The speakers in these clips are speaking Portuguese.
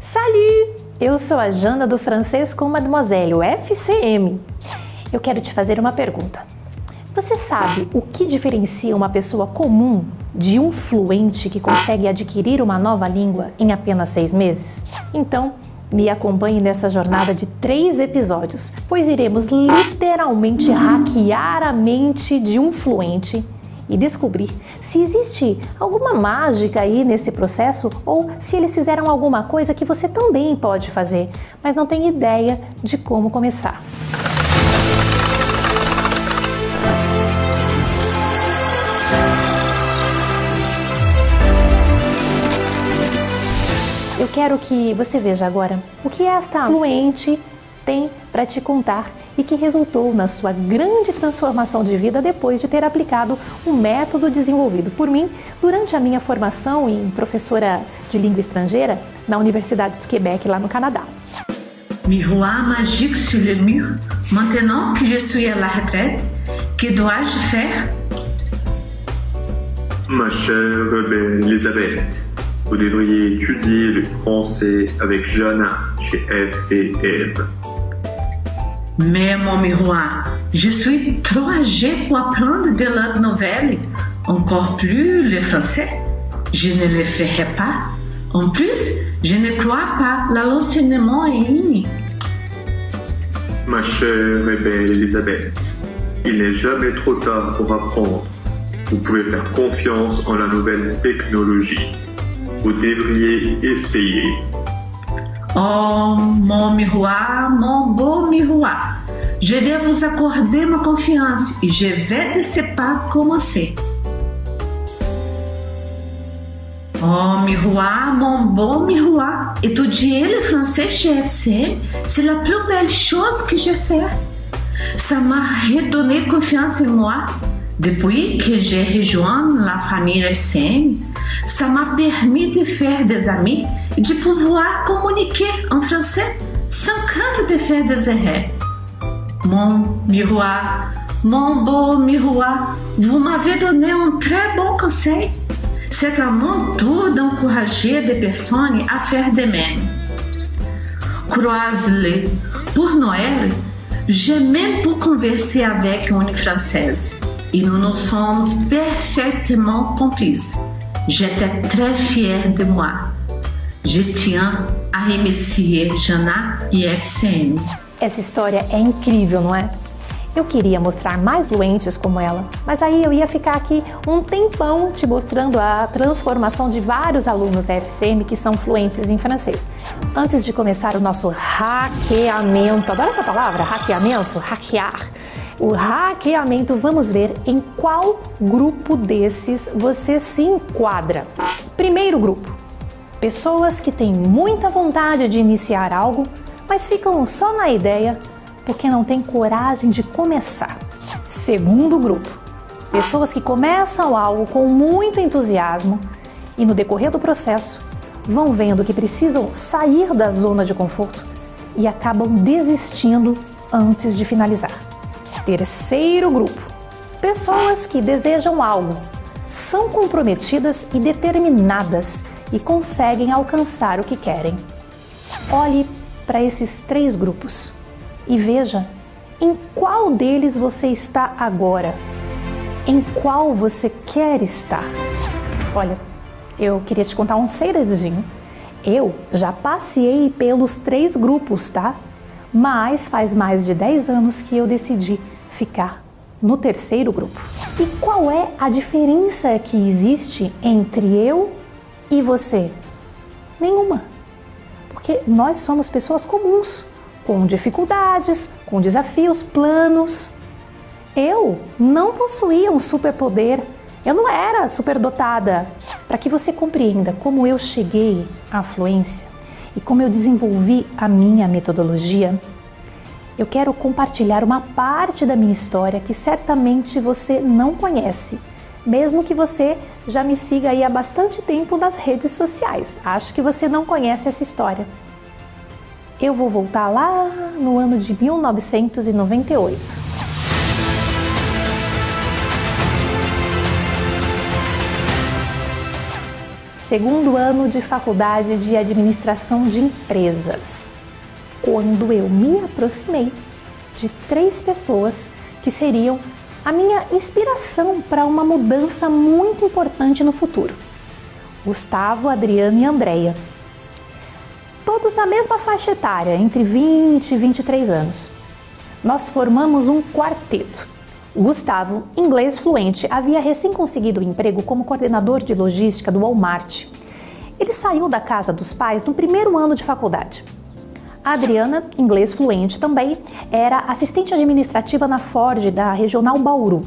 Salut! Eu sou a Jana do Francês com Mademoiselle, o FCM. Eu quero te fazer uma pergunta. Você sabe o que diferencia uma pessoa comum de um fluente que consegue adquirir uma nova língua em apenas seis meses? Então, me acompanhe nessa jornada de três episódios, pois iremos literalmente hackear a mente de um fluente e descobrir se existe alguma mágica aí nesse processo ou se eles fizeram alguma coisa que você também pode fazer, mas não tem ideia de como começar. Eu quero que você veja agora o que esta fluente tem para te contar e que resultou na sua grande transformação de vida depois de ter aplicado um método desenvolvido por mim durante a minha formação em professora de língua estrangeira na Universidade do Quebec, lá no Canadá. Miroir magique sur le mur. Maintenant que je suis à la retraite, que dois-je faire? Ma chère belle Elisabeth, vous devriez étudier le français avec Jana chez FCM. Mais mon miroir, je suis trop âgée pour apprendre de langue nouvelle, encore plus le français. Je ne le ferai pas. En plus, je ne crois pas l'enseignement en ligne. Ma chère et belle Elisabeth, il n'est jamais trop tard pour apprendre. Vous pouvez faire confiance en la nouvelle technologie. Vous devriez essayer. Oh, mon miroir, mon beau miroir, je vais vous accorder ma confiance et je vais ce pas commencer. Oh, miroir, mon beau miroir, étudier le français FCM, c'est la plus belle chose que j'ai fait. Ça m'a redonné confiance en moi. Depuis que j'ai rejoint la famille FCM, ça m'a permis de faire des amis de pouvoir communiquer en français sans crainte de faire des erreurs. Mon miroir, mon beau miroir, vous m'avez donné un très bon conseil. C'est à mon tour d'encourager des personnes à faire de même. Croise-le. Pour Noël, j'ai même pu converser avec une Française et nous nous sommes parfaitement complices. J'étais très fière de moi. Je tiens à remercier Jana e FCM. Essa história é incrível, não é? Eu queria mostrar mais fluentes como ela, mas aí eu ia ficar aqui um tempão te mostrando a transformação de vários alunos da FCM que são fluentes em francês. Antes de começar o nosso hackeamento, adoro essa palavra, hackeamento, hackear. O hackeamento, vamos ver em qual grupo desses você se enquadra. Primeiro grupo: pessoas que têm muita vontade de iniciar algo, mas ficam só na ideia porque não têm coragem de começar. Segundo grupo: pessoas que começam algo com muito entusiasmo e no decorrer do processo vão vendo que precisam sair da zona de conforto e acabam desistindo antes de finalizar. Terceiro grupo: pessoas que desejam algo, são comprometidas e determinadas e conseguem alcançar o que querem. Olhe para esses três grupos e veja em qual deles você está agora, em qual você quer estar. Olha, eu queria te contar um segredinho. Eu já passei pelos três grupos, tá? Mas faz mais de 10 anos que eu decidi ficar no terceiro grupo. E qual é a diferença que existe entre eu e você? Nenhuma. Porque nós somos pessoas comuns, com dificuldades, com desafios, planos. Eu não possuía um superpoder, eu não era superdotada. Para que você compreenda como eu cheguei à fluência e como eu desenvolvi a minha metodologia, eu quero compartilhar uma parte da minha história que certamente você não conhece, mesmo que você já me siga aí há bastante tempo nas redes sociais. Acho que você não conhece essa história. Eu vou voltar lá no ano de 1998. segundo ano de faculdade de administração de empresas, quando eu me aproximei de três pessoas que seriam a minha inspiração para uma mudança muito importante no futuro: Gustavo, Adriano e Andréia. Todos na mesma faixa etária, entre 20 e 23 anos. Nós formamos um quarteto. Gustavo, inglês fluente, havia recém conseguido um emprego como coordenador de logística do Walmart. Ele saiu da casa dos pais no primeiro ano de faculdade. Adriana, inglês fluente também, era assistente administrativa na Ford da Regional Bauru.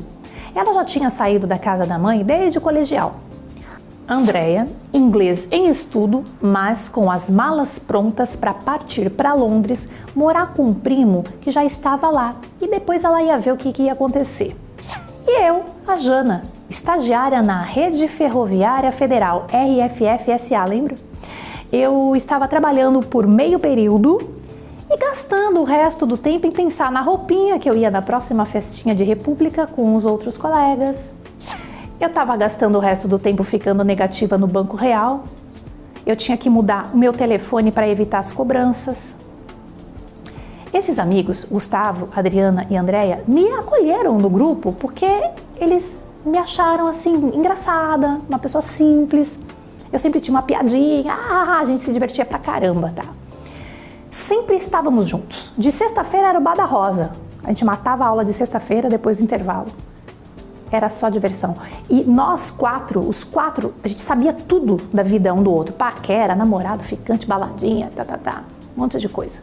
Ela já tinha saído da casa da mãe desde o colegial. Andrea, inglês em estudo, mas com as malas prontas para partir para Londres, morar com um primo que já estava lá e depois ela ia ver o que, que ia acontecer. E eu, a Jana, estagiária na Rede Ferroviária Federal, RFFSA, lembra? Eu estava trabalhando por meio período e gastando o resto do tempo em pensar na roupinha que eu ia na próxima festinha de república com os outros colegas. Eu estava gastando o resto do tempo ficando negativa no Banco Real. Eu tinha que mudar o meu telefone para evitar as cobranças. Esses amigos, Gustavo, Adriana e Andréia, me acolheram no grupo porque eles me acharam assim engraçada, uma pessoa simples, eu sempre tinha uma piadinha, ah, a gente se divertia pra caramba, tá? Sempre estávamos juntos. De sexta-feira era o Bada Rosa. A gente matava a aula de sexta-feira depois do intervalo. Era só diversão. E nós quatro, os quatro, a gente sabia tudo da vida um do outro. Paquera, namorado, ficante, baladinha, tá, tá, tá. Um monte de coisa.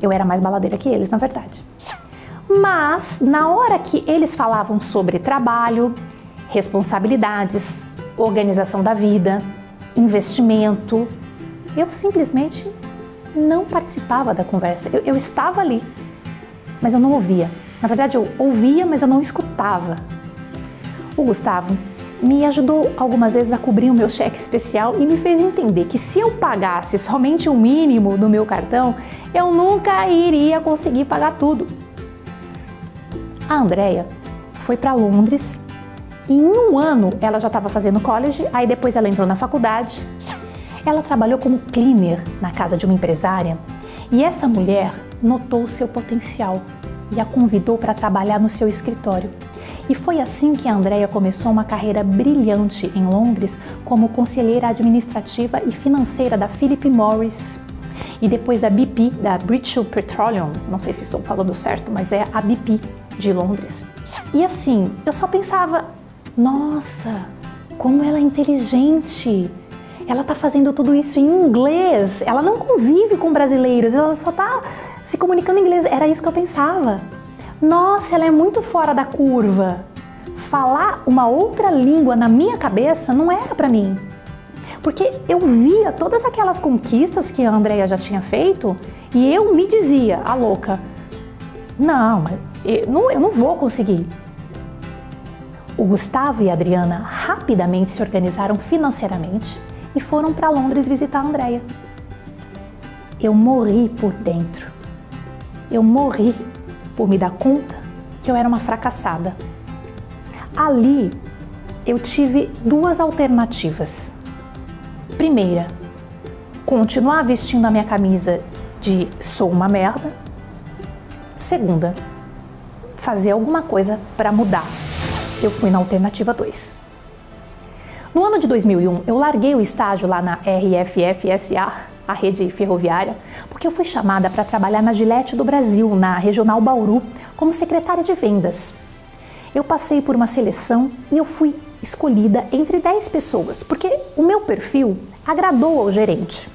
Eu era mais baladeira que eles, na verdade. Mas, na hora que eles falavam sobre trabalho, responsabilidades, organização da vida, investimento. Eu simplesmente não participava da conversa. Eu, eu, estava ali, mas eu não ouvia. Na verdade, eu ouvia, mas eu não escutava. O Gustavo me ajudou algumas vezes a cobrir o meu cheque especial e me fez entender que se eu pagasse somente o mínimo do meu cartão, eu nunca iria conseguir pagar tudo. A Andrea foi para Londres em um ano ela já estava fazendo college, aí depois ela entrou na faculdade. Ela trabalhou como cleaner na casa de uma empresária e essa mulher notou o seu potencial e a convidou para trabalhar no seu escritório. E foi assim que a Andrea começou uma carreira brilhante em Londres como conselheira administrativa e financeira da Philip Morris e depois da BP, da British Petroleum, não sei se estou falando certo, mas é a BP de Londres. E assim, eu só pensava, nossa, como ela é inteligente! Ela está fazendo tudo isso em inglês. Ela não convive com brasileiros, ela só está se comunicando em inglês. Era isso que eu pensava. Nossa, ela é muito fora da curva. Falar uma outra língua na minha cabeça não era para mim. Porque eu via todas aquelas conquistas que a Andrea já tinha feito e eu me dizia, a louca, não, eu não, eu não vou conseguir. O Gustavo e a Adriana rapidamente se organizaram financeiramente e foram para Londres visitar a Andrea. Eu morri por dentro. Eu morri por me dar conta que eu era uma fracassada. Ali eu tive duas alternativas. Primeira, continuar vestindo a minha camisa de sou uma merda. Segunda, fazer alguma coisa para mudar eu fui na alternativa 2. No ano de 2001, eu larguei o estágio lá na RFFSA, a rede ferroviária, porque eu fui chamada para trabalhar na Gillette do Brasil, na Regional Bauru, como secretária de vendas. Eu passei por uma seleção e eu fui escolhida entre 10 pessoas, porque o meu perfil agradou ao gerente.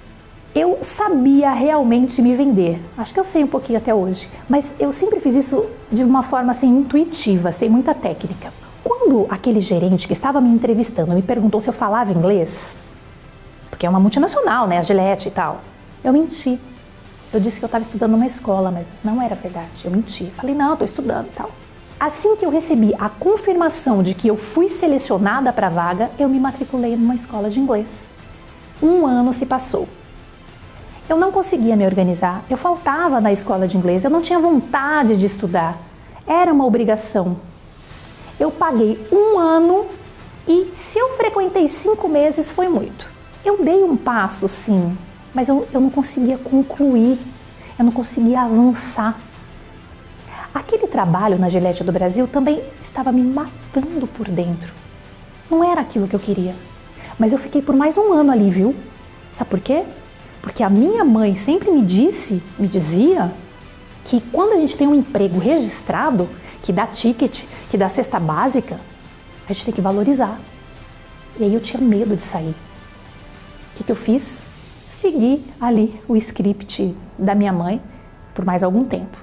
Eu sabia realmente me vender. Acho que eu sei um pouquinho até hoje, mas eu sempre fiz isso de uma forma assim intuitiva, sem muita técnica. Quando aquele gerente que estava me entrevistando me perguntou se eu falava inglês, porque é uma multinacional, né, a Gillette e tal, eu menti. Eu disse que eu estava estudando numa escola, mas não era verdade. Eu menti. Falei, não, estou estudando e tal. Assim que eu recebi a confirmação de que eu fui selecionada para a vaga, eu me matriculei numa escola de inglês. Um ano se passou. Eu não conseguia me organizar, eu faltava na escola de inglês, eu não tinha vontade de estudar. Era uma obrigação, eu paguei um ano e se eu frequentei cinco meses foi muito. Eu dei um passo, sim, mas eu, eu não conseguia concluir, eu não conseguia avançar. Aquele trabalho na Gillette do Brasil também estava me matando por dentro. Não era aquilo que eu queria. Mas eu fiquei por mais um ano ali, viu? Sabe por quê? Porque a minha mãe sempre me disse, me dizia, que quando a gente tem um emprego registrado, que dá ticket, que dá cesta básica, a gente tem que valorizar. E aí eu tinha medo de sair. O que, que eu fiz? Segui ali o script da minha mãe por mais algum tempo.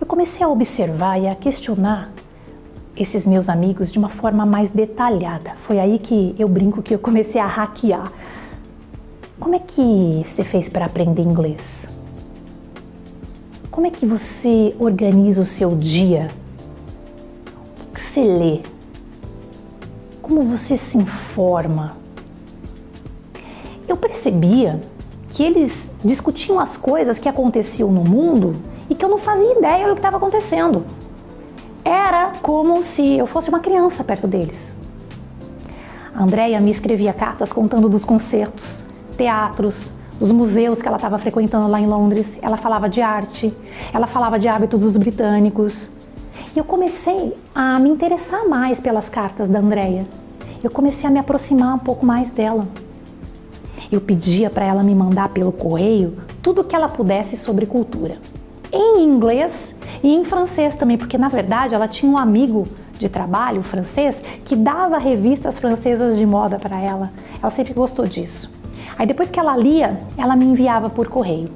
Eu comecei a observar e a questionar esses meus amigos de uma forma mais detalhada. Foi aí que eu brinco que eu comecei a hackear. Como é que você fez para aprender inglês? Como é que você organiza o seu dia? Você lê? Como você se informa? Eu percebia que eles discutiam as coisas que aconteciam no mundo e que eu não fazia ideia do que estava acontecendo. Era como se eu fosse uma criança perto deles. A Andrea me escrevia cartas contando dos concertos, teatros, os museus que ela estava frequentando lá em Londres. Ela falava de arte, ela falava de hábitos dos britânicos. E eu comecei a me interessar mais pelas cartas da Andrea. Eu comecei a me aproximar um pouco mais dela. Eu pedia para ela me mandar pelo correio tudo o que ela pudesse sobre cultura. Em inglês e em francês também, porque na verdade ela tinha um amigo de trabalho francês que dava revistas francesas de moda para ela. Ela sempre gostou disso. Aí depois que ela lia, ela me enviava por correio.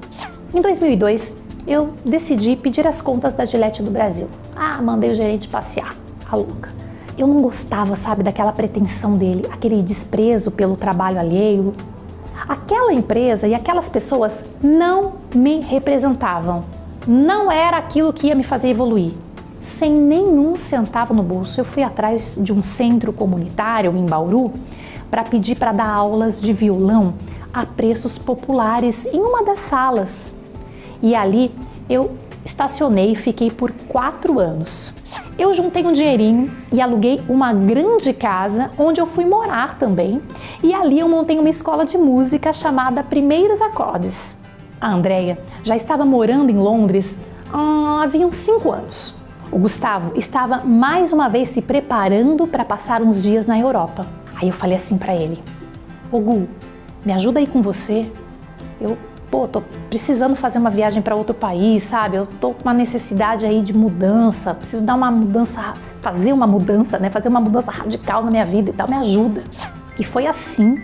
Em 2002, eu decidi pedir as contas da Gillette do Brasil. Ah, mandei o gerente passear, a louca. Eu não gostava, sabe, daquela pretensão dele, aquele desprezo pelo trabalho alheio. Aquela empresa e aquelas pessoas não me representavam. Não era aquilo que ia me fazer evoluir. Sem nenhum centavo no bolso, eu fui atrás de um centro comunitário em Bauru para pedir para dar aulas de violão a preços populares em uma das salas. E ali eu estacionei e fiquei por quatro anos. Eu juntei um dinheirinho e aluguei uma grande casa onde eu fui morar também. E ali eu montei uma escola de música chamada Primeiros Acordes. A Andrea já estava morando em Londres há havia uns cinco anos. O Gustavo estava mais uma vez se preparando para passar uns dias na Europa. Aí eu falei assim para ele: Ô Gu, me ajuda aí com você. Eu, pô, tô precisando fazer uma viagem para outro país, sabe? Eu tô com uma necessidade aí de mudança, preciso dar uma mudança, fazer uma mudança, né? Fazer uma mudança radical na minha vida e tal, me ajuda. E foi assim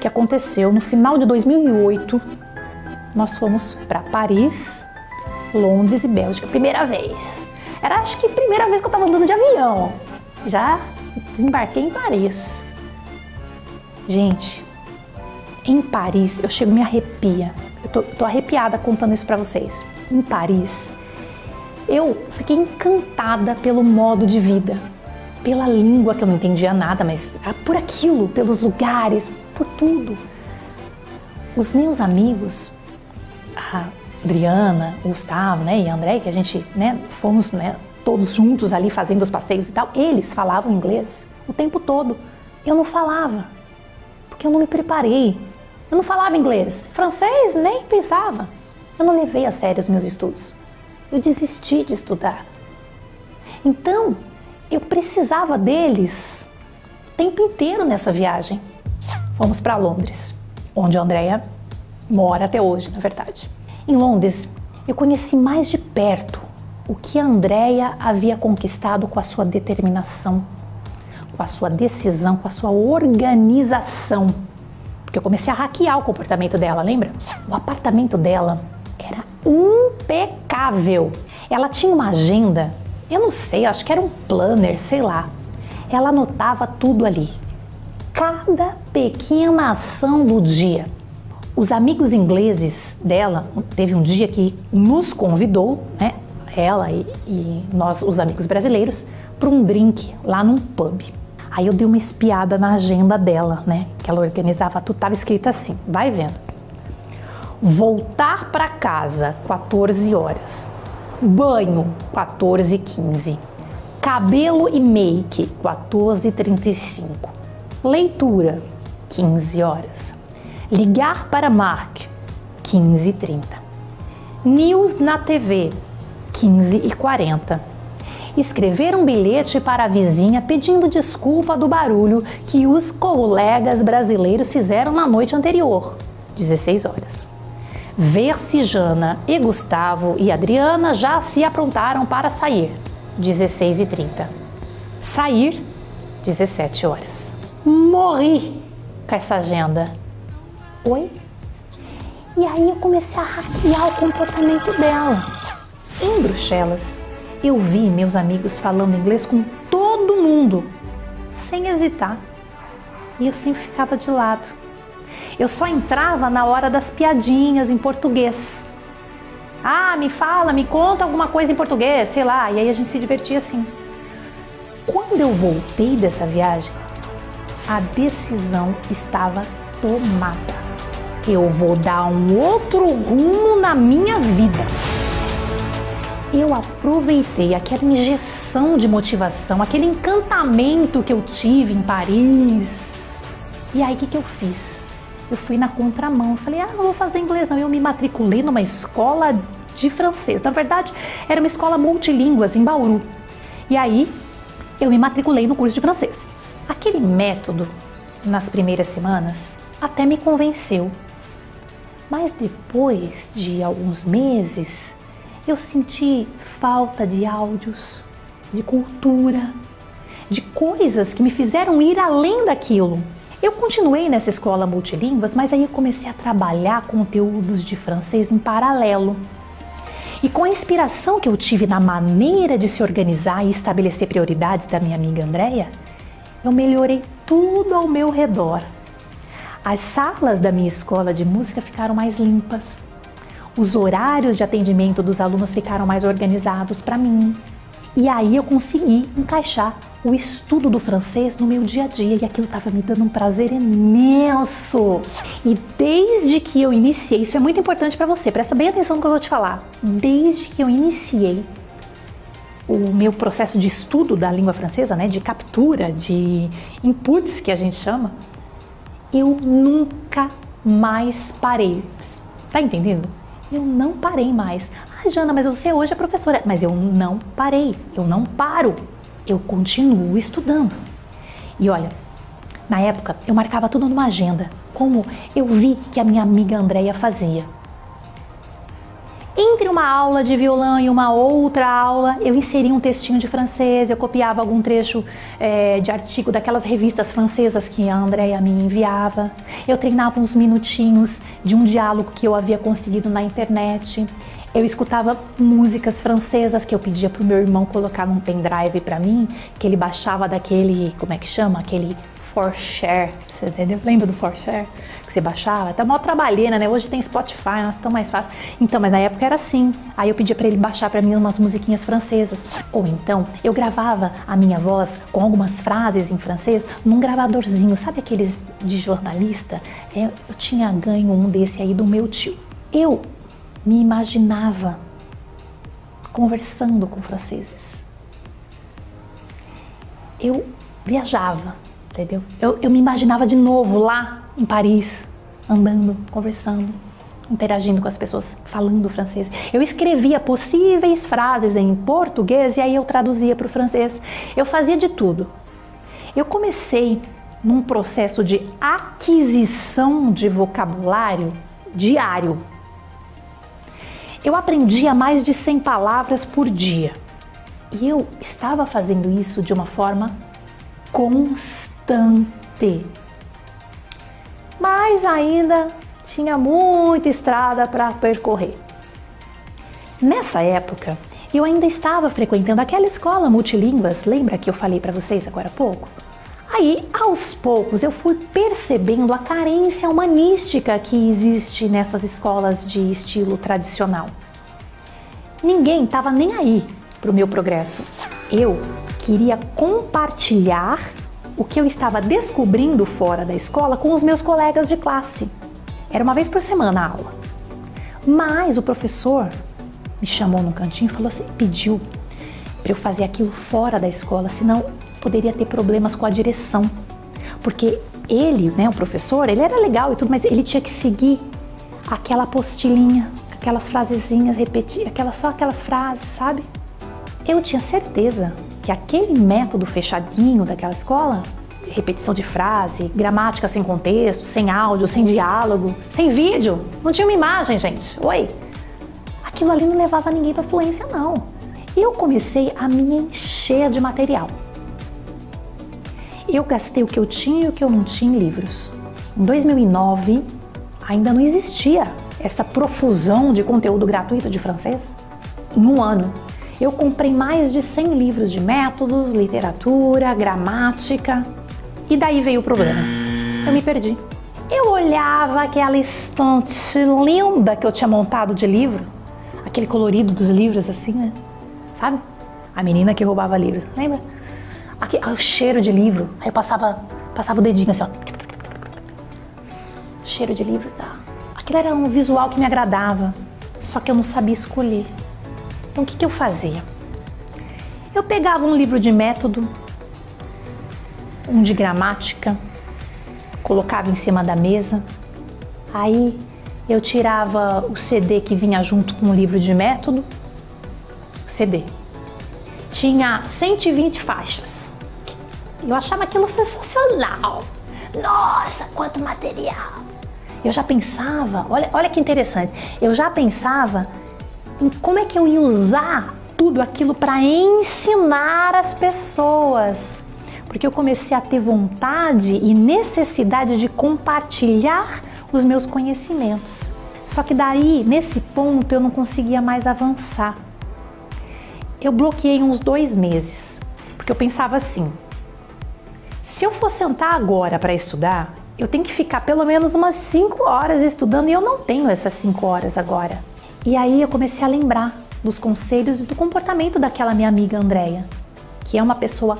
que aconteceu. No final de 2008, nós fomos para Paris, Londres e Bélgica, primeira vez. Era acho que a primeira vez que eu tava andando de avião. Já desembarquei em Paris. Gente, em Paris, eu chego me arrepia. Eu tô, tô arrepiada contando isso para vocês. Em Paris, eu fiquei encantada pelo modo de vida, pela língua que eu não entendia nada, mas por aquilo, pelos lugares, por tudo. Os meus amigos, a Adriana, o Gustavo, né, e a André, que a gente, né, fomos, né, todos juntos ali fazendo os passeios e tal, eles falavam inglês o tempo todo. Eu não falava, porque eu não me preparei. Eu não falava inglês, francês nem pensava. Eu não levei a sério os meus estudos. Eu desisti de estudar. Então, eu precisava deles o tempo inteiro nessa viagem. Fomos para Londres, onde a Andrea mora até hoje, na verdade. Em Londres, eu conheci mais de perto o que a Andrea havia conquistado com a sua determinação, com a sua decisão, com a sua organização. Porque eu comecei a hackear o comportamento dela, lembra? O apartamento dela era impecável. Ela tinha uma agenda, eu não sei, acho que era um planner, sei lá. Ela anotava tudo ali. Cada pequena ação do dia. Os amigos ingleses dela, teve um dia que nos convidou, né, ela e, e nós, os amigos brasileiros, para um drink lá num pub. Aí eu dei uma espiada na agenda dela, né? Que ela organizava, tudo tava escrito assim, vai vendo. Voltar para casa, 14 horas. Banho, 14 15. Cabelo e make, 14 35. Leitura, 15 horas. Ligar para Mark, 15h30. News na TV, 15h40. Escrever um bilhete para a vizinha pedindo desculpa do barulho que os colegas brasileiros fizeram na noite anterior, 16 horas. Ver se Jana e Gustavo e Adriana já se aprontaram para sair, 16h30. Sair, 17 horas. Morri com essa agenda. Oi? E aí eu comecei a hackear o comportamento dela. Em Bruxelas, eu vi meus amigos falando inglês com todo mundo, sem hesitar. E eu sempre ficava de lado. Eu só entrava na hora das piadinhas em português. Ah, me fala, me conta alguma coisa em português, sei lá. E aí a gente se divertia assim. Quando eu voltei dessa viagem, a decisão estava tomada. Eu vou dar um outro rumo na minha vida. Eu aproveitei aquela injeção de motivação, aquele encantamento que eu tive em Paris. E aí o que, que eu fiz? Eu fui na contramão. Eu falei, ah, não vou fazer inglês, não. Eu me matriculei numa escola de francês. Na verdade, era uma escola multilínguas em Bauru. E aí eu me matriculei no curso de francês. Aquele método, nas primeiras semanas, até me convenceu. Mas depois de alguns meses, eu senti falta de áudios, de cultura, de coisas que me fizeram ir além daquilo. Eu continuei nessa escola multilínguas, mas aí eu comecei a trabalhar conteúdos de francês em paralelo. E com a inspiração que eu tive na maneira de se organizar e estabelecer prioridades da minha amiga Andréia, eu melhorei tudo ao meu redor. As salas da minha escola de música ficaram mais limpas. Os horários de atendimento dos alunos ficaram mais organizados para mim. E aí eu consegui encaixar o estudo do francês no meu dia a dia e aquilo estava me dando um prazer imenso. E desde que eu iniciei, isso é muito importante para você, presta bem atenção no que eu vou te falar. Desde que eu iniciei o meu processo de estudo da língua francesa, né, de captura, de inputs que a gente chama, eu nunca mais parei. Tá entendendo? Eu não parei mais. Ah, Jana, mas você hoje é professora. Mas eu não parei, eu não paro. Eu continuo estudando. E olha, na época eu marcava tudo numa agenda, como eu vi que a minha amiga Andréia fazia. Entre uma aula de violão e uma outra aula, eu inseria um textinho de francês, eu copiava algum trecho é, de artigo daquelas revistas francesas que a Andréia me enviava. Eu treinava uns minutinhos de um diálogo que eu havia conseguido na internet. Eu escutava músicas francesas que eu pedia para o meu irmão colocar num pendrive para mim, que ele baixava daquele, como é que chama? Aquele For Share, você entendeu? Lembra do For Share? você baixava, até mó trabalheira, né? Hoje tem Spotify, nossa, tão mais fácil. Então, mas na época era assim. Aí eu pedia para ele baixar para mim umas musiquinhas francesas. Ou então, eu gravava a minha voz com algumas frases em francês num gravadorzinho, sabe aqueles de jornalista? É, eu tinha ganho um desse aí do meu tio. Eu me imaginava conversando com franceses. Eu viajava, entendeu? Eu, eu me imaginava de novo lá em Paris, andando, conversando, interagindo com as pessoas, falando francês. Eu escrevia possíveis frases em português e aí eu traduzia para o francês. Eu fazia de tudo. Eu comecei num processo de aquisição de vocabulário diário. Eu aprendia mais de 100 palavras por dia. E eu estava fazendo isso de uma forma constante mas ainda tinha muita estrada para percorrer. Nessa época, eu ainda estava frequentando aquela escola multilínguas, lembra que eu falei para vocês agora há pouco? Aí, aos poucos, eu fui percebendo a carência humanística que existe nessas escolas de estilo tradicional. Ninguém estava nem aí para o meu progresso. Eu queria compartilhar o que eu estava descobrindo fora da escola com os meus colegas de classe. Era uma vez por semana a aula. Mas o professor me chamou num cantinho e falou assim, pediu para eu fazer aquilo fora da escola, senão poderia ter problemas com a direção. Porque ele, né, o professor, ele era legal e tudo, mas ele tinha que seguir aquela apostilinha, aquelas frasezinhas, repetir, aquelas, só aquelas frases, sabe? Eu tinha certeza que aquele método fechadinho daquela escola, repetição de frase, gramática sem contexto, sem áudio, sem diálogo, sem vídeo, não tinha uma imagem, gente. Oi. Aquilo ali não levava ninguém para fluência, não. E eu comecei a me encher de material. Eu gastei o que eu tinha e o que eu não tinha em livros. Em 2009, ainda não existia essa profusão de conteúdo gratuito de francês. Em um ano, eu comprei mais de 100 livros de métodos, literatura, gramática. E daí veio o problema. Eu me perdi. Eu olhava aquela estante linda que eu tinha montado de livro, aquele colorido dos livros assim, né? Sabe? A menina que roubava livros, lembra? Aqui, o cheiro de livro. Aí eu passava, passava o dedinho assim, ó. Cheiro de livro, tá? Aquilo era um visual que me agradava, só que eu não sabia escolher. Então o que, que eu fazia? Eu pegava um livro de método, um de gramática, colocava em cima da mesa, aí eu tirava o CD que vinha junto com o livro de método, o CD. Tinha 120 faixas. Eu achava aquilo sensacional. Nossa, quanto material! Eu já pensava, olha, olha que interessante, eu já pensava como é que eu ia usar tudo aquilo para ensinar as pessoas. Porque eu comecei a ter vontade e necessidade de compartilhar os meus conhecimentos. Só que daí, nesse ponto, eu não conseguia mais avançar. Eu bloqueei uns dois meses, porque eu pensava assim: se eu for sentar agora para estudar, eu tenho que ficar pelo menos umas 5 horas estudando e eu não tenho essas 5 horas agora. E aí eu comecei a lembrar dos conselhos e do comportamento daquela minha amiga Andréia, que é uma pessoa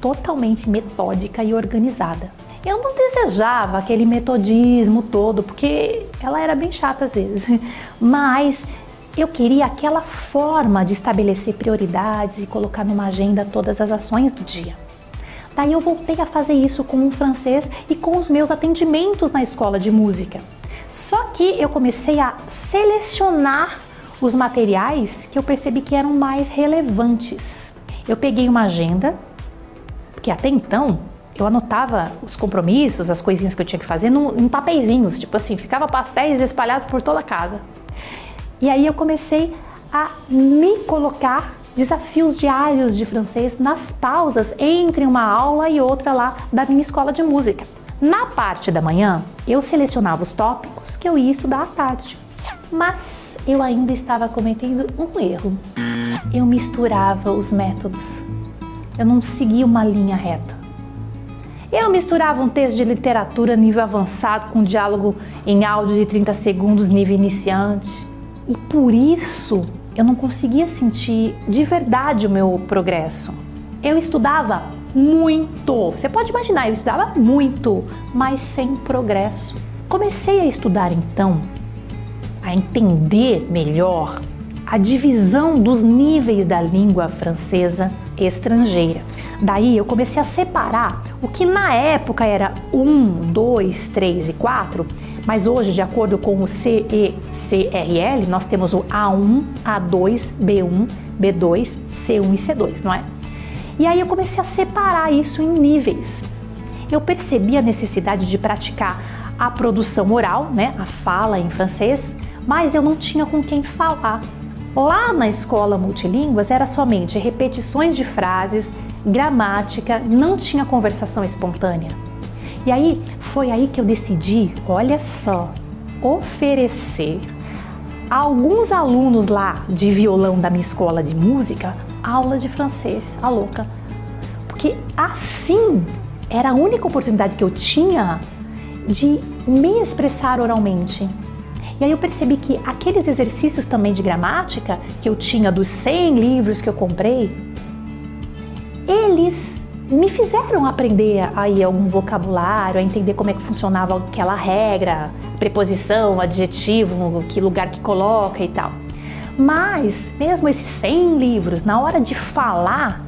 totalmente metódica e organizada. Eu não desejava aquele metodismo todo, porque ela era bem chata às vezes, mas eu queria aquela forma de estabelecer prioridades e colocar numa agenda todas as ações do dia. Daí eu voltei a fazer isso com o francês e com os meus atendimentos na escola de música. Só que eu comecei a selecionar os materiais que eu percebi que eram mais relevantes. Eu peguei uma agenda, porque até então eu anotava os compromissos, as coisinhas que eu tinha que fazer no, em papeizinhos, tipo assim, ficava papéis espalhados por toda a casa. E aí eu comecei a me colocar desafios diários de francês nas pausas entre uma aula e outra lá da minha escola de música. Na parte da manhã, eu selecionava os tópicos que eu ia estudar à tarde. Mas eu ainda estava cometendo um erro. Eu misturava os métodos. Eu não seguia uma linha reta. Eu misturava um texto de literatura nível avançado com um diálogo em áudio de 30 segundos nível iniciante. E por isso eu não conseguia sentir de verdade o meu progresso. Eu estudava muito. Você pode imaginar, eu estudava muito, mas sem progresso. Comecei a estudar então, a entender melhor a divisão dos níveis da língua francesa estrangeira. Daí eu comecei a separar o que na época era 1, 2, 3 e 4, mas hoje, de acordo com o CECRL, nós temos o A1, A2, B1, B2, C1 e C2, não é? E aí eu comecei a separar isso em níveis. Eu percebi a necessidade de praticar a produção oral, né, a fala em francês, mas eu não tinha com quem falar. Lá na escola multilínguas era somente repetições de frases, gramática, não tinha conversação espontânea. E aí foi aí que eu decidi, olha só, oferecer a alguns alunos lá de violão da minha escola de música aula de francês, a louca. Porque assim era a única oportunidade que eu tinha de me expressar oralmente. E aí eu percebi que aqueles exercícios também de gramática que eu tinha dos 100 livros que eu comprei, eles me fizeram aprender aí algum vocabulário, a entender como é que funcionava aquela regra, preposição, adjetivo, que lugar que coloca e tal. Mas, mesmo esses 100 livros, na hora de falar,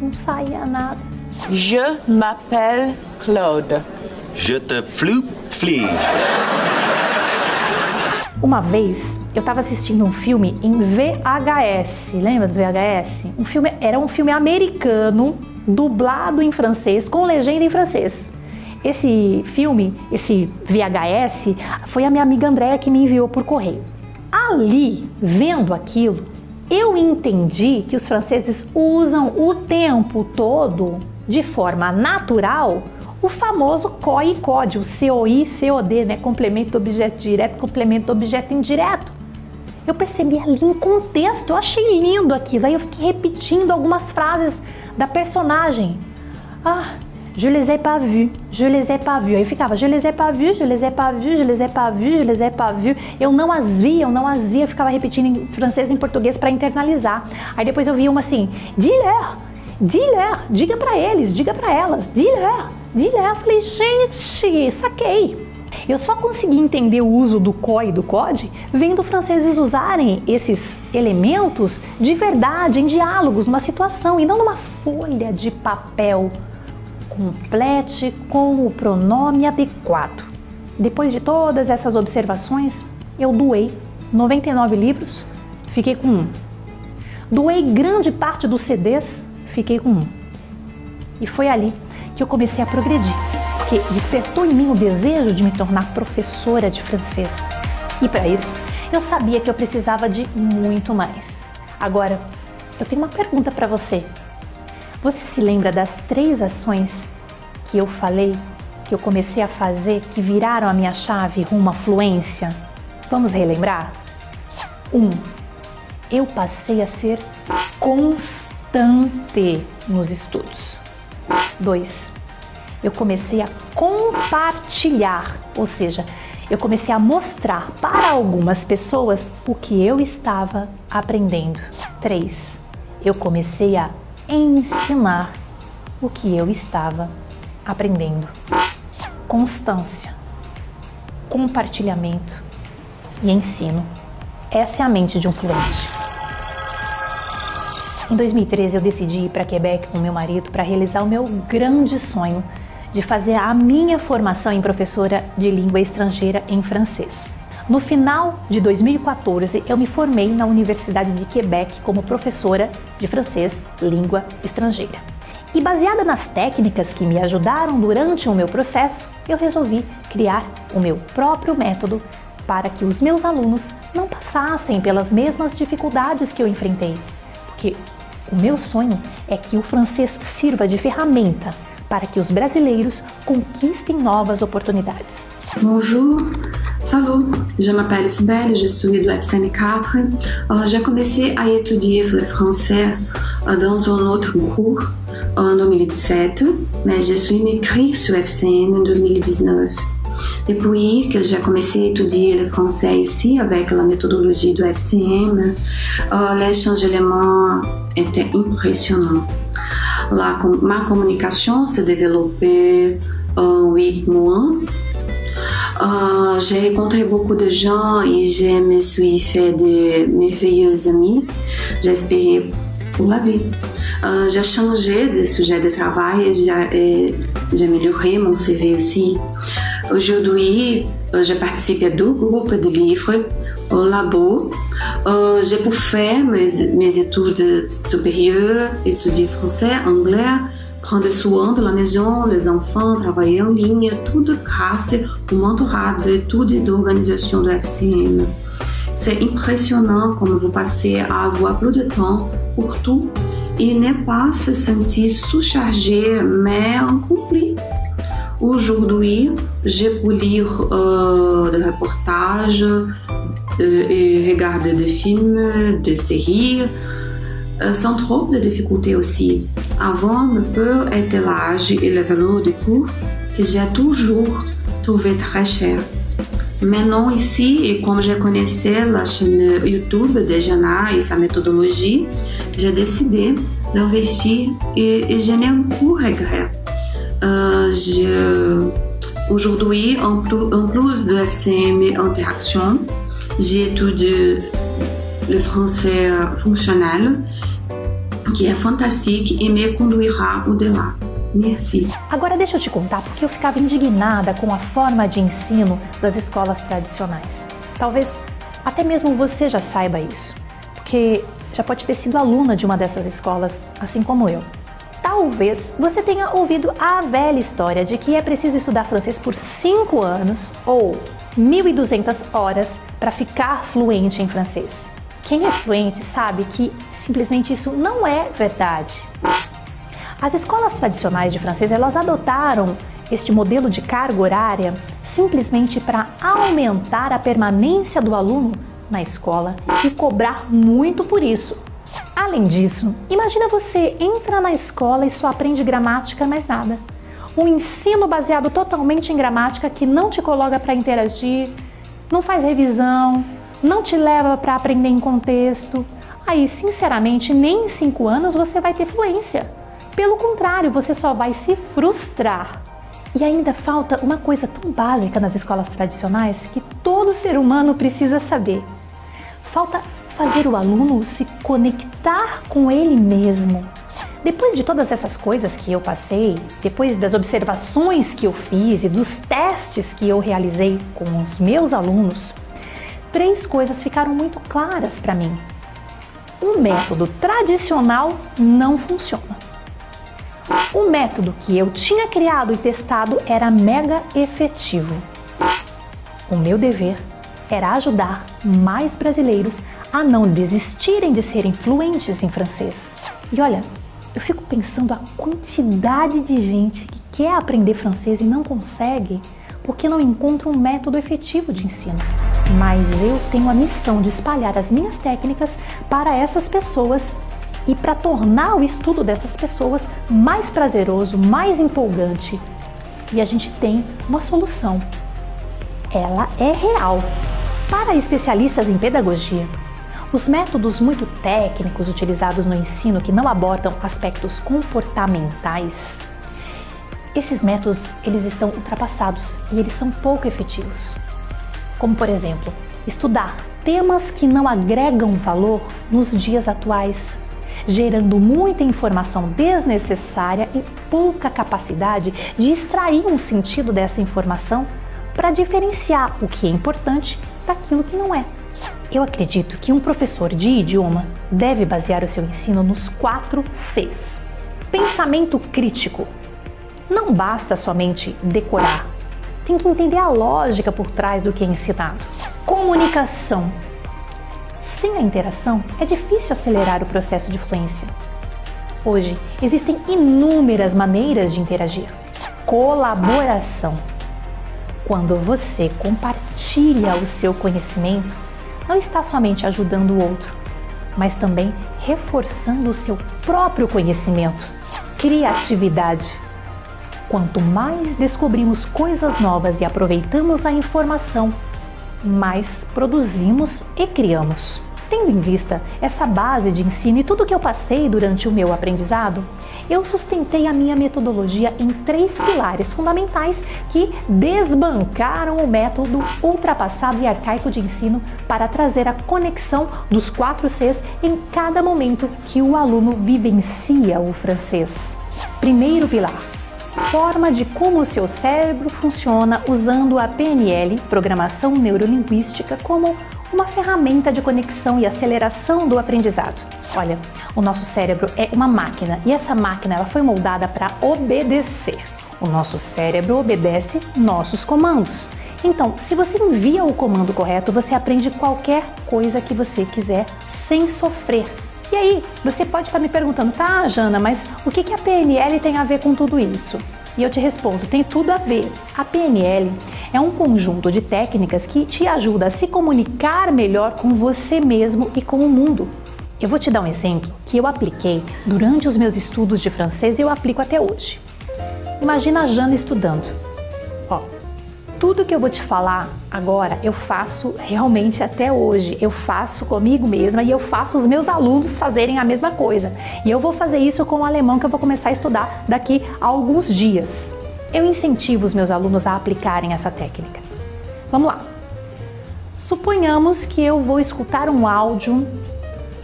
não saía nada. Je m'appelle Claude. Je te floupe flie. Uma vez eu estava assistindo um filme em VHS, lembra do VHS? Um filme, era um filme americano, dublado em francês, com legenda em francês. Esse filme, esse VHS, foi a minha amiga Andréa que me enviou por correio. Ali, vendo aquilo, eu entendi que os franceses usam o tempo todo, de forma natural, o famoso COI e COD, o COI COD, né? Complemento objeto direto, complemento objeto indireto. Eu percebi ali em contexto, eu achei lindo aquilo. Aí eu fiquei repetindo algumas frases da personagem. Ah, je les ai pas vus, je les ai pas vus. Aí ficava, je les ai pas vus, je les ai pas vus, je les ai pas vus, je les ai pas vus. Eu não as vi, eu não as vi, eu ficava repetindo em francês e em português para internalizar. Aí depois eu vi uma assim, dis-leur, dis-leur, diga para eles, diga para elas, dis-leur, dis-leur. Eu falei, gente, saquei. Eu só consegui entender o uso do CO e do COD vendo franceses usarem esses elementos de verdade em diálogos, numa situação e não numa folha de papel complete com o pronome adequado. Depois de todas essas observações, eu doei 99 livros, fiquei com um. Doei grande parte dos CDs, fiquei com um. E foi ali que eu comecei a progredir, porque despertou em mim o desejo de me tornar professora de francês. E para isso, eu sabia que eu precisava de muito mais. Agora, eu tenho uma pergunta para você. Você se lembra das três ações que eu falei, que eu comecei a fazer, que viraram a minha chave rumo à fluência? Vamos relembrar? 1. Um, eu passei a ser constante nos estudos. 2. Eu comecei a compartilhar, ou seja, eu comecei a mostrar para algumas pessoas o que eu estava aprendendo. 3. Eu comecei a ensinar o que eu estava aprendendo. Constância, compartilhamento e ensino. Essa é a mente de um fluente. Em 2013 eu decidi ir para Quebec com meu marido para realizar o meu grande sonho de fazer a minha formação em professora de língua estrangeira em francês. No final de 2014, eu me formei na Universidade de Quebec como professora de francês, língua estrangeira. E baseada nas técnicas que me ajudaram durante o meu processo, eu resolvi criar o meu próprio método para que os meus alunos não passassem pelas mesmas dificuldades que eu enfrentei. Porque o meu sonho é que o francês sirva de ferramenta para que os brasileiros conquistem novas oportunidades. Bonjour, salut, je m'appelle Isabelle, je suis du FCM 4. Euh, J'ai commencé à étudier le français euh, dans un autre cours en 2017, mais je suis inscrite sur FCM en 2019. Depuis que j'ai commencé à étudier le français ici avec la méthodologie du FCM, euh, les changements étaient impressionnants. La, ma communication s'est développée en 8 mois Uh, j'ai rencontré beaucoup de gens et je me suis fait de merveilleux amis. J'ai espéré pour la vie. Uh, j'ai changé de sujet de travail et j'ai amélioré mon CV aussi. Aujourd'hui, uh, je participe à deux groupes de livres au labo. j'ai pour faire mes, mes études supérieures, étudier français, anglais, prendre soin de la maison, les enfants, travailler en ligne, tout grâce au mentorat d'études d'organisation de FCM. C'est impressionnant comme vous passez à avoir plus de temps pour tout et ne pas se sentir sous-chargé mais accompli. Aujourd'hui, j'ai pu lire euh, des reportages euh, et regarder des films, des séries, euh, sans trop de difficultés aussi. Avant, me peur était l'âge et le vélo de cours que j'ai toujours trouvé très cher. Maintenant, ici, et comme je connaissais la chaîne YouTube de Jana et sa méthodologie, j'ai décidé d'investir et, et je n'ai aucun regret. Euh, Aujourd'hui, en, en, plus de FCM Interaction, j'ai étudié le français fonctionnel qui est fantastique et me conduira au-delà. Merci. Agora deixa eu te contar porque eu ficava indignada com a forma de ensino das escolas tradicionais. Talvez até mesmo você já saiba isso, porque já pode ter sido aluna de uma dessas escolas, assim como eu. Talvez você tenha ouvido a velha história de que é preciso estudar francês por 5 anos ou 1.200 horas para ficar fluente em francês. Quem é fluente sabe que simplesmente isso não é verdade. As escolas tradicionais de francês elas adotaram este modelo de carga horária simplesmente para aumentar a permanência do aluno na escola e cobrar muito por isso. Além disso, imagina você entra na escola e só aprende gramática mais nada. Um ensino baseado totalmente em gramática que não te coloca para interagir, não faz revisão, não te leva para aprender em contexto. Aí, sinceramente, nem em cinco anos você vai ter fluência. Pelo contrário, você só vai se frustrar. E ainda falta uma coisa tão básica nas escolas tradicionais que todo ser humano precisa saber. Falta fazer o aluno se conectar com ele mesmo. Depois de todas essas coisas que eu passei, depois das observações que eu fiz e dos testes que eu realizei com os meus alunos, três coisas ficaram muito claras para mim. O método tradicional não funciona. O método que eu tinha criado e testado era mega efetivo. O meu dever era ajudar mais brasileiros a não desistirem de serem fluentes em francês. E olha, eu fico pensando a quantidade de gente que quer aprender francês e não consegue porque não encontra um método efetivo de ensino. Mas eu tenho a missão de espalhar as minhas técnicas para essas pessoas e para tornar o estudo dessas pessoas mais prazeroso, mais empolgante. E a gente tem uma solução. Ela é real. Para especialistas em pedagogia, os métodos muito técnicos utilizados no ensino que não abordam aspectos comportamentais, esses métodos eles estão ultrapassados e eles são pouco efetivos. Como por exemplo, estudar temas que não agregam valor nos dias atuais, gerando muita informação desnecessária e pouca capacidade de extrair um sentido dessa informação para diferenciar o que é importante daquilo que não é. Eu acredito que um professor de idioma deve basear o seu ensino nos quatro Cs: pensamento crítico. Não basta somente decorar, tem que entender a lógica por trás do que é ensinado. Comunicação. Sem a interação, é difícil acelerar o processo de fluência. Hoje, existem inúmeras maneiras de interagir. Colaboração. Quando você compartilha o seu conhecimento, não está somente ajudando o outro, mas também reforçando o seu próprio conhecimento. Criatividade. Quanto mais descobrimos coisas novas e aproveitamos a informação, mais produzimos e criamos. Tendo em vista essa base de ensino e tudo que eu passei durante o meu aprendizado, eu sustentei a minha metodologia em três pilares fundamentais que desbancaram o método ultrapassado e arcaico de ensino para trazer a conexão dos quatro Cs em cada momento que o aluno vivencia o francês. Primeiro pilar: forma de como o seu cérebro funciona usando a PNL, Programação Neurolinguística, como uma ferramenta de conexão e aceleração do aprendizado. Olha, o nosso cérebro é uma máquina e essa máquina ela foi moldada para obedecer. O nosso cérebro obedece nossos comandos. Então, se você envia o comando correto, você aprende qualquer coisa que você quiser sem sofrer. E aí, você pode estar me perguntando, tá, Jana, mas o que a PNL tem a ver com tudo isso? E eu te respondo, tem tudo a ver. A PNL é um conjunto de técnicas que te ajuda a se comunicar melhor com você mesmo e com o mundo. Eu vou te dar um exemplo que eu apliquei durante os meus estudos de francês e eu aplico até hoje. Imagina a Jana estudando. Tudo que eu vou te falar agora eu faço realmente até hoje. Eu faço comigo mesma e eu faço os meus alunos fazerem a mesma coisa. E eu vou fazer isso com o alemão que eu vou começar a estudar daqui a alguns dias. Eu incentivo os meus alunos a aplicarem essa técnica. Vamos lá. Suponhamos que eu vou escutar um áudio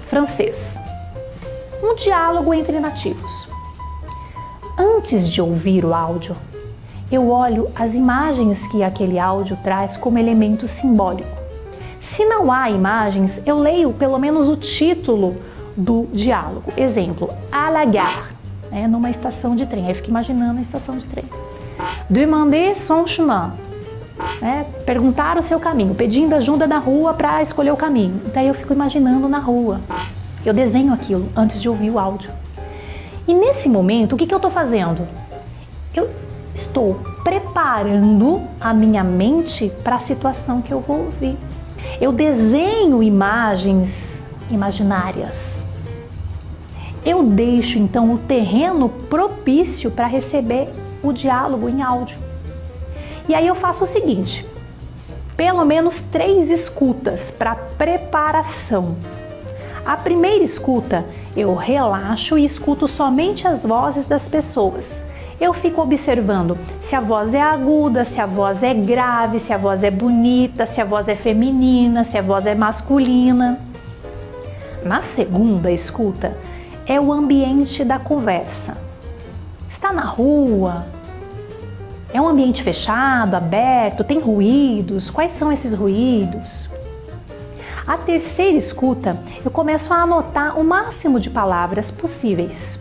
francês. Um diálogo entre nativos. Antes de ouvir o áudio, eu olho as imagens que aquele áudio traz como elemento simbólico. Se não há imagens, eu leio pelo menos o título do diálogo. Exemplo, à la gare, né, numa estação de trem. Aí eu fico imaginando a estação de trem. Demander son chemin, né, perguntar o seu caminho, pedindo ajuda na rua para escolher o caminho. Daí eu fico imaginando na rua. Eu desenho aquilo antes de ouvir o áudio. E nesse momento, o que, que eu estou fazendo? Eu estou preparando a minha mente para a situação que eu vou ouvir. Eu desenho imagens imaginárias. Eu deixo então o terreno propício para receber o diálogo em áudio. E aí eu faço o seguinte: pelo menos três escutas para preparação. A primeira escuta, eu relaxo e escuto somente as vozes das pessoas eu fico observando se a voz é aguda, se a voz é grave, se a voz é bonita, se a voz é feminina, se a voz é masculina. Na segunda escuta, é o ambiente da conversa. Está na rua? É um ambiente fechado, aberto? Tem ruídos? Quais são esses ruídos? A terceira escuta, eu começo a anotar o máximo de palavras possíveis.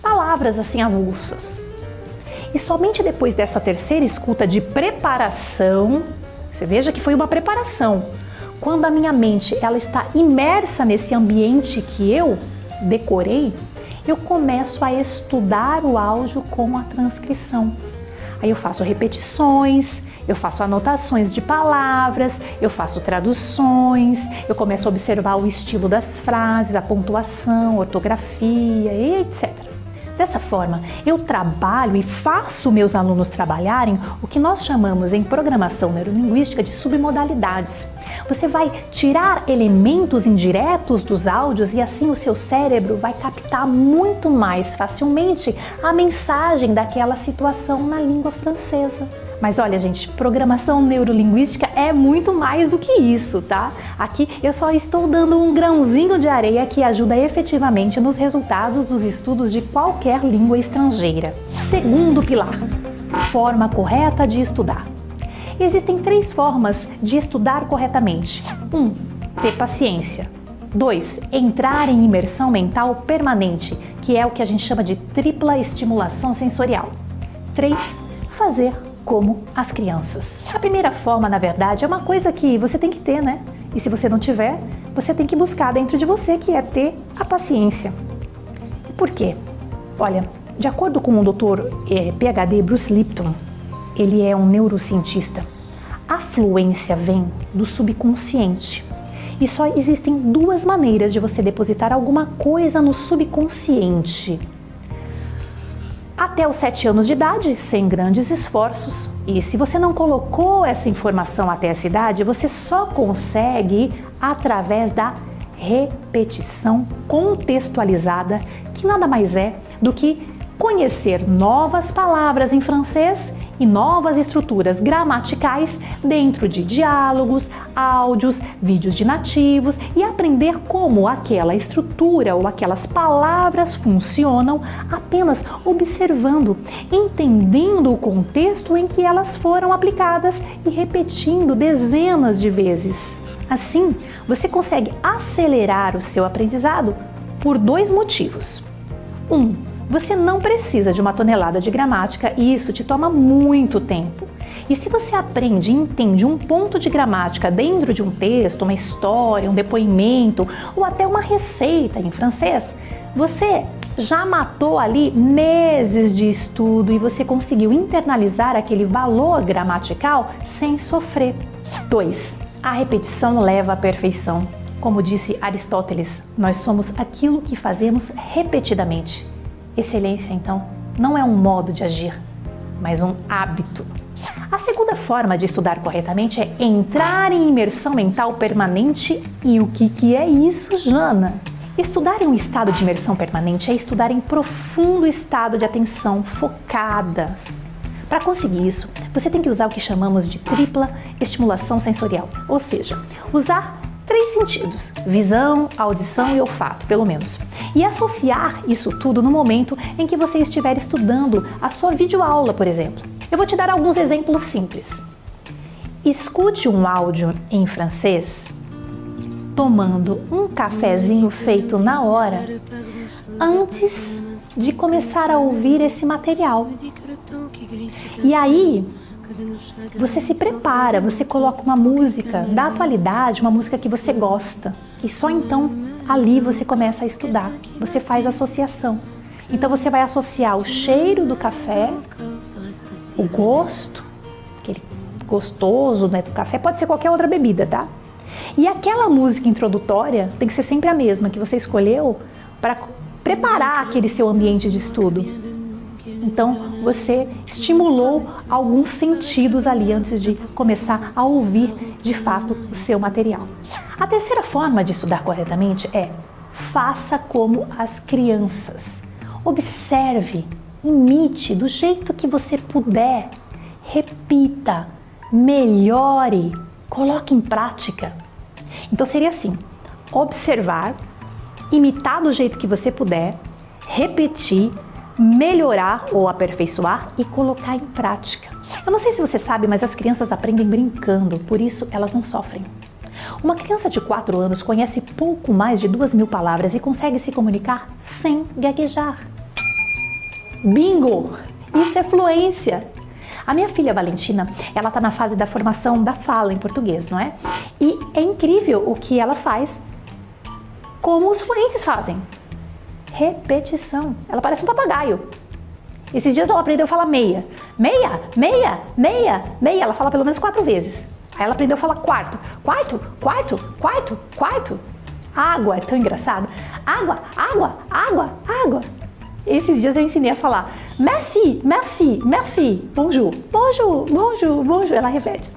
Palavras assim avulsas. E somente depois dessa terceira escuta de preparação, você veja que foi uma preparação, quando a minha mente ela está imersa nesse ambiente que eu decorei, eu começo a estudar o áudio com a transcrição. Aí eu faço repetições, eu faço anotações de palavras, eu faço traduções, eu começo a observar o estilo das frases, a pontuação, ortografia, etc. Dessa forma, eu trabalho e faço meus alunos trabalharem o que nós chamamos em programação neurolinguística de submodalidades. Você vai tirar elementos indiretos dos áudios e assim o seu cérebro vai captar muito mais facilmente a mensagem daquela situação na língua francesa. Mas olha, gente, programação neurolinguística é muito mais do que isso, tá? Aqui eu só estou dando um grãozinho de areia que ajuda efetivamente nos resultados dos estudos de qualquer língua estrangeira. Segundo pilar: forma correta de estudar. Existem três formas de estudar corretamente. 1. Um, ter paciência. 2. Entrar em imersão mental permanente, que é o que a gente chama de tripla estimulação sensorial. 3. Fazer como as crianças. A primeira forma, na verdade, é uma coisa que você tem que ter, né? E se você não tiver, você tem que buscar dentro de você, que é ter a paciência. E por quê? Olha, de acordo com o Dr. Eh, PhD Bruce Lipton, ele é um neurocientista. A fluência vem do subconsciente. E só existem duas maneiras de você depositar alguma coisa no subconsciente até os 7 anos de idade, sem grandes esforços. E se você não colocou essa informação até essa idade, você só consegue através da repetição contextualizada, que nada mais é do que conhecer novas palavras em francês e novas estruturas gramaticais dentro de diálogos, áudios, vídeos de nativos e aprender como aquela estrutura ou aquelas palavras funcionam apenas observando, entendendo o contexto em que elas foram aplicadas e repetindo dezenas de vezes. Assim, você consegue acelerar o seu aprendizado por dois motivos. Um, você não precisa de uma tonelada de gramática e isso te toma muito tempo. E se você aprende e entende um ponto de gramática dentro de um texto, uma história, um depoimento ou até uma receita em francês, você já matou ali meses de estudo e você conseguiu internalizar aquele valor gramatical sem sofrer. 2. A repetição leva à perfeição. Como disse Aristóteles, nós somos aquilo que fazemos repetidamente. Excelência, então, não é um modo de agir, mas um hábito. A segunda forma de estudar corretamente é entrar em imersão mental permanente. E o que, que é isso, Jana? Estudar em um estado de imersão permanente é estudar em profundo estado de atenção focada. Para conseguir isso, você tem que usar o que chamamos de tripla estimulação sensorial, ou seja, usar três sentidos: visão, audição e olfato, pelo menos. E associar isso tudo no momento em que você estiver estudando a sua videoaula, por exemplo. Eu vou te dar alguns exemplos simples. Escute um áudio em francês tomando um cafezinho feito na hora antes de começar a ouvir esse material. E aí, você se prepara, você coloca uma música da atualidade, uma música que você gosta, e só então ali você começa a estudar. Você faz associação. Então você vai associar o cheiro do café, o gosto, aquele gostoso né, do café, pode ser qualquer outra bebida, tá? E aquela música introdutória tem que ser sempre a mesma que você escolheu para preparar aquele seu ambiente de estudo. Então você estimulou alguns sentidos ali antes de começar a ouvir de fato o seu material. A terceira forma de estudar corretamente é faça como as crianças. Observe, imite do jeito que você puder, repita, melhore, coloque em prática. Então seria assim: observar, imitar do jeito que você puder, repetir, melhorar ou aperfeiçoar e colocar em prática. Eu não sei se você sabe, mas as crianças aprendem brincando, por isso elas não sofrem. Uma criança de 4 anos conhece pouco mais de duas mil palavras e consegue se comunicar sem gaguejar. Bingo! Isso é fluência. A minha filha Valentina, ela está na fase da formação da fala em português, não é? E é incrível o que ela faz, como os fluentes fazem. Repetição. Ela parece um papagaio. Esses dias ela aprendeu a falar meia. Meia, meia, meia, meia. Ela fala pelo menos quatro vezes. Aí ela aprendeu a falar quarto. Quarto, quarto, quarto, quarto. Água, é tão engraçado. Água, água, água, água. Esses dias eu ensinei a falar merci, merci, merci, bonjour, bonjour, bonjour, bonjour. Ela repete.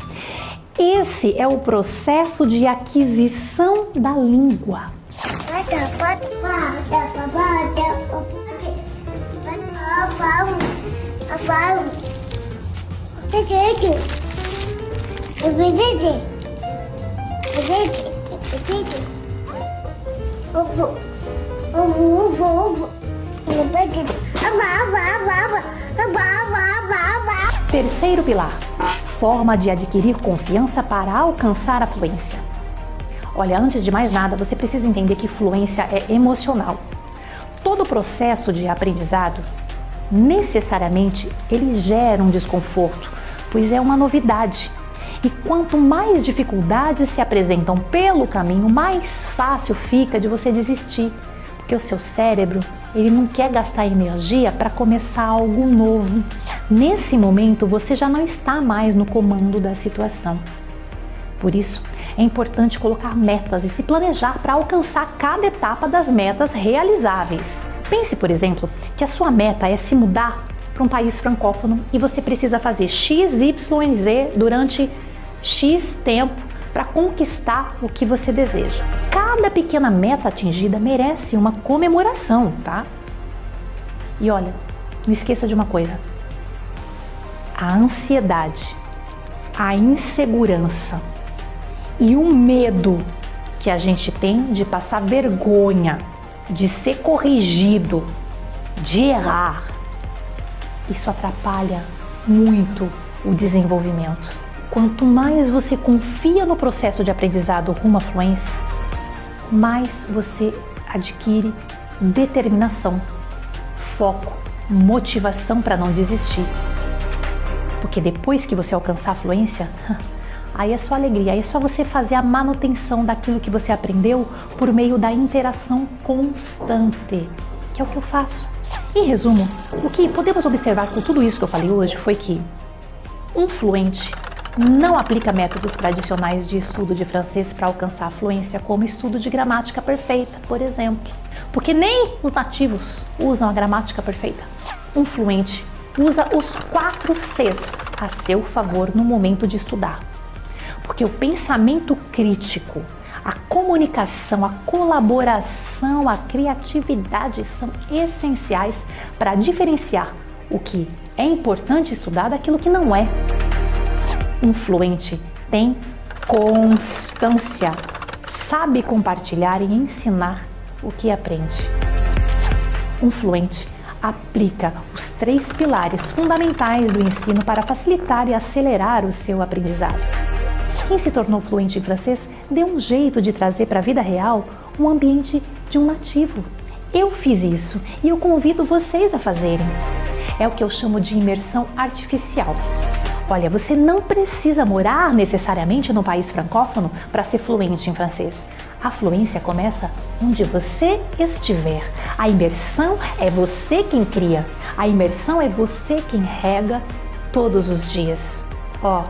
Esse é o processo de aquisição da língua. Ovo, ovo, ovo. Terceiro pilar: forma de adquirir confiança para alcançar a fluência. Olha, antes de mais nada, você precisa entender que fluência é emocional. Todo processo de aprendizado, necessariamente, ele gera um desconforto, pois é uma novidade. E quanto mais dificuldades se apresentam pelo caminho, mais fácil fica de você desistir, porque o seu cérebro ele não quer gastar energia para começar algo novo. Nesse momento, você já não está mais no comando da situação. Por isso, é importante colocar metas e se planejar para alcançar cada etapa das metas realizáveis. Pense, por exemplo, que a sua meta é se mudar para um país francófono e você precisa fazer X, Y Z durante X tempo para conquistar o que você deseja. Cada pequena meta atingida merece uma comemoração, tá? E olha, não esqueça de uma coisa: a ansiedade, a insegurança e o medo que a gente tem de passar vergonha, de ser corrigido, de errar, isso atrapalha muito o desenvolvimento. Quanto mais você confia no processo de aprendizado rumo à fluência, mais você adquire determinação, foco, motivação para não desistir. Porque depois que você alcançar a fluência, aí é só alegria, aí é só você fazer a manutenção daquilo que você aprendeu por meio da interação constante, que é o que eu faço. Em resumo, o que podemos observar com tudo isso que eu falei hoje foi que um fluente não aplica métodos tradicionais de estudo de francês para alcançar a fluência, como estudo de gramática perfeita, por exemplo. Porque nem os nativos usam a gramática perfeita. Um fluente usa os quatro Cs a seu favor no momento de estudar. Porque o pensamento crítico, a comunicação, a colaboração, a criatividade são essenciais para diferenciar o que é importante estudar daquilo que não é influente tem constância, sabe compartilhar e ensinar o que aprende. Um fluente aplica os três pilares fundamentais do ensino para facilitar e acelerar o seu aprendizado. Quem se tornou fluente em francês deu um jeito de trazer para a vida real um ambiente de um nativo. Eu fiz isso e eu convido vocês a fazerem. É o que eu chamo de imersão artificial. Olha, você não precisa morar necessariamente no país francófono para ser fluente em francês. A fluência começa onde você estiver. A imersão é você quem cria. A imersão é você quem rega todos os dias. Ó,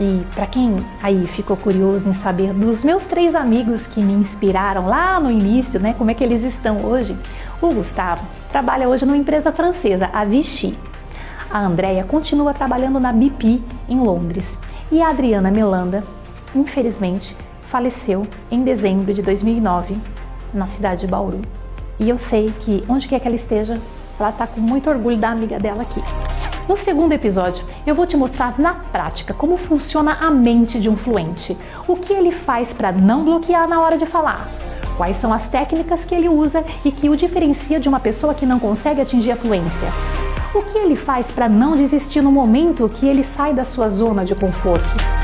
e para quem aí ficou curioso em saber dos meus três amigos que me inspiraram lá no início, né, como é que eles estão hoje, o Gustavo trabalha hoje numa empresa francesa, a Vichy. A Andrea continua trabalhando na BP em Londres e a Adriana Melanda, infelizmente, faleceu em dezembro de 2009 na cidade de Bauru. E eu sei que onde quer que ela esteja, ela está com muito orgulho da amiga dela aqui. No segundo episódio, eu vou te mostrar na prática como funciona a mente de um fluente, o que ele faz para não bloquear na hora de falar, quais são as técnicas que ele usa e que o diferencia de uma pessoa que não consegue atingir a fluência. O que ele faz para não desistir no momento que ele sai da sua zona de conforto?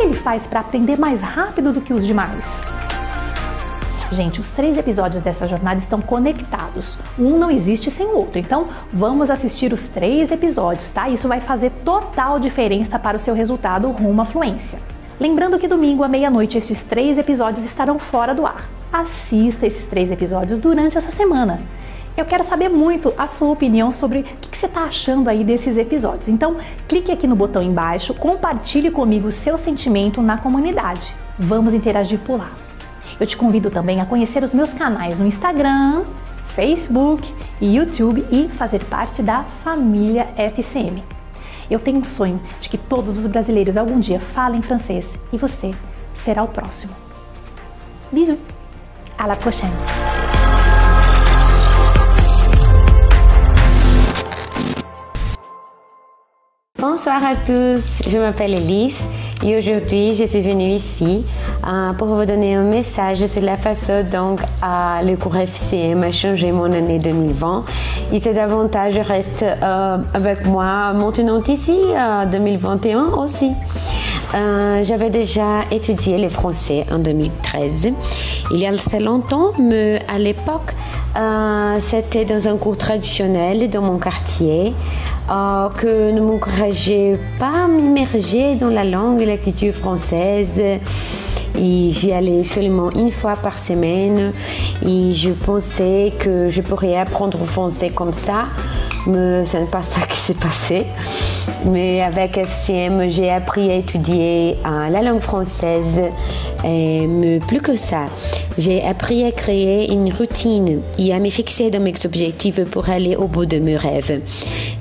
que ele faz para aprender mais rápido do que os demais? Gente, os três episódios dessa jornada estão conectados. Um não existe sem o outro. Então, vamos assistir os três episódios, tá? Isso vai fazer total diferença para o seu resultado rumo à fluência. Lembrando que domingo à meia-noite esses três episódios estarão fora do ar. Assista esses três episódios durante essa semana. Eu quero saber muito a sua opinião sobre o que, você está achando aí desses episódios. Então, clique aqui no botão embaixo, compartilhe comigo o seu sentimento na comunidade. Vamos interagir por lá. Eu te convido também a conhecer os meus canais no Instagram, Facebook e YouTube e fazer parte da família FCM. Eu tenho um sonho de que todos os brasileiros algum dia falem francês e você será o próximo. Bisous! À la prochaine! Bonsoir à tous, je m'appelle Elise et aujourd'hui je suis venue ici euh, pour vous donner un message sur la façon dont euh, le cours FCM a changé mon année 2020 et ces avantages restent euh, avec moi maintenant ici, 2021 aussi. J'avais déjà étudié le français en 2013, il y a assez longtemps, mais à l'époque, c'était dans un cours traditionnel dans mon quartier que ne m'encourageait pas à m'immerger dans la langue et la culture française. J'y allais seulement une fois par semaine. Et je pensais que je pourrais apprendre le français comme ça, ce n'est pas ça qui s'est passé. Mais avec FCM, j'ai appris à étudier la langue française, et, plus que ça, j'ai appris à créer une routine et à me fixer dans mes objectifs pour aller au bout de mes rêves.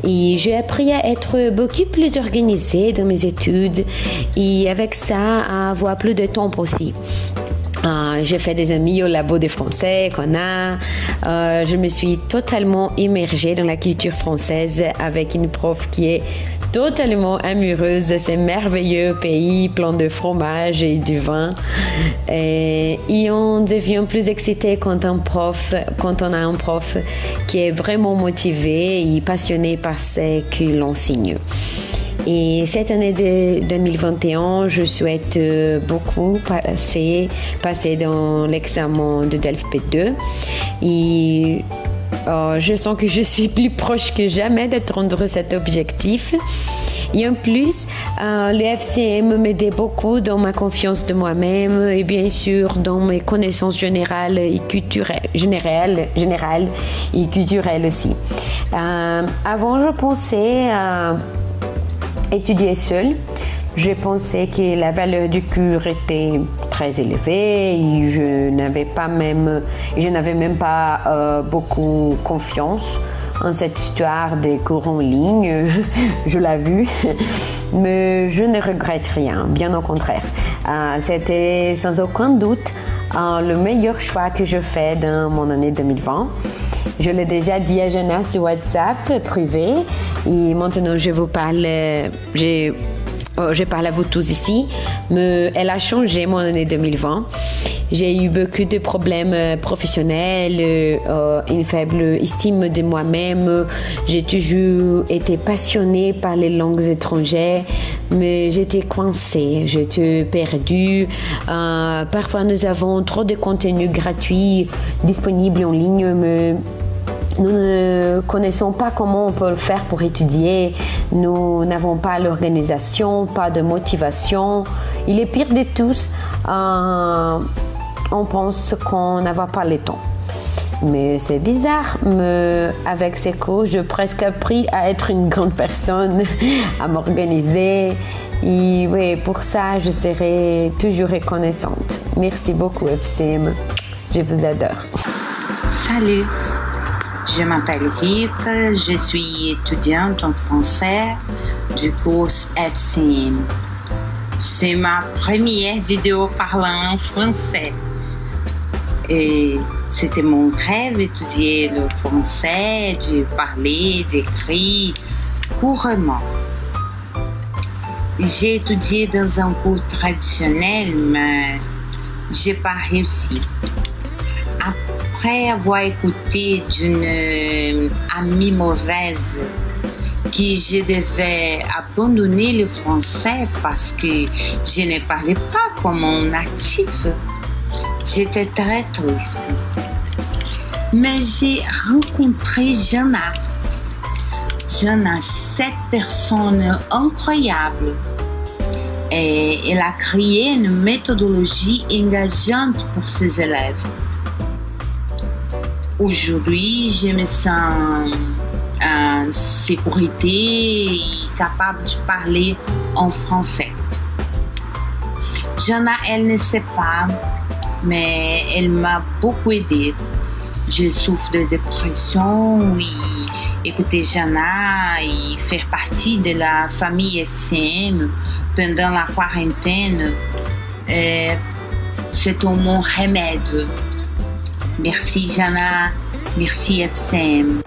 Et j'ai appris à être beaucoup plus organisée dans mes études et avec ça à avoir plus de temps aussi. Euh, j'ai fait des amis au labo des Français qu'on a. Euh, je me suis totalement immergée dans la culture française avec une prof qui est totalement amoureuse de ces merveilleux pays plein de fromage et du vin. Et, et, on devient plus excité quand, un prof, quand on a un prof qui est vraiment motivé et passionné par ce qu'il enseigne. Et cette année de 2021, je souhaite euh, beaucoup passer, passer dans l'examen de DELF P2. Et oh, je sens que je suis plus proche que jamais d'atteindre cet objectif. Et en plus, euh, le FCM m'aidait beaucoup dans ma confiance de moi-même et bien sûr dans mes connaissances générales et culturelles, générales, générales et culturelles aussi. Euh, avant, je pensais étudier seul. Je pensais que la valeur du cours était très élevée et je n'avais pas même, je n'avais même pas euh, beaucoup confiance en cette histoire des cours en ligne. je l'ai vu, mais je ne regrette rien, bien au contraire. Euh, c'était sans aucun doute le meilleur choix que je fais dans mon année 2020. Je l'ai déjà dit à Jenna sur WhatsApp privé et maintenant je vous parle, je, oh, je parle à vous tous ici, mais elle a changé mon année 2020 j'ai eu beaucoup de problèmes professionnels, euh, une faible estime de moi-même. J'ai toujours été passionnée par les langues étrangères, mais j'étais coincée, j'étais perdue. Euh, parfois, nous avons trop de contenu gratuit disponible en ligne, mais nous ne connaissons pas comment on peut le faire pour étudier. Nous n'avons pas l'organisation, pas de motivation. Il est pire de tous. Euh, on pense qu'on n'a pas le temps. Mais c'est bizarre, mais avec ces cours, j'ai presque appris à être une grande personne, à m'organiser. Et oui, pour ça, je serai toujours reconnaissante. Merci beaucoup, FCM. Je vous adore. Salut, je m'appelle Rita, je suis étudiante en français du cours FCM. C'est ma première vidéo parlant en français. Et c'était mon rêve d'étudier le français, de parler, d'écrire couramment. J'ai étudié dans un cours traditionnel, mais j'ai pas réussi. Après avoir écouté d'une amie mauvaise que je devais abandonner le français parce que je ne parlais pas comme un natif, j'étais très triste. Mais j'ai rencontré Jana. Jana, cette personne incroyable. Elle a créé une méthodologie engageante pour ses élèves. Aujourd'hui, je me sens en sécurité et capable de parler en français. Jana, elle ne sait pas, mais elle m'a beaucoup aidé. Je souffre de dépression et écouter Jana et faire partie de la famille FCM pendant la quarantaine, euh, c'est mon remède. Merci Jana, merci FCM.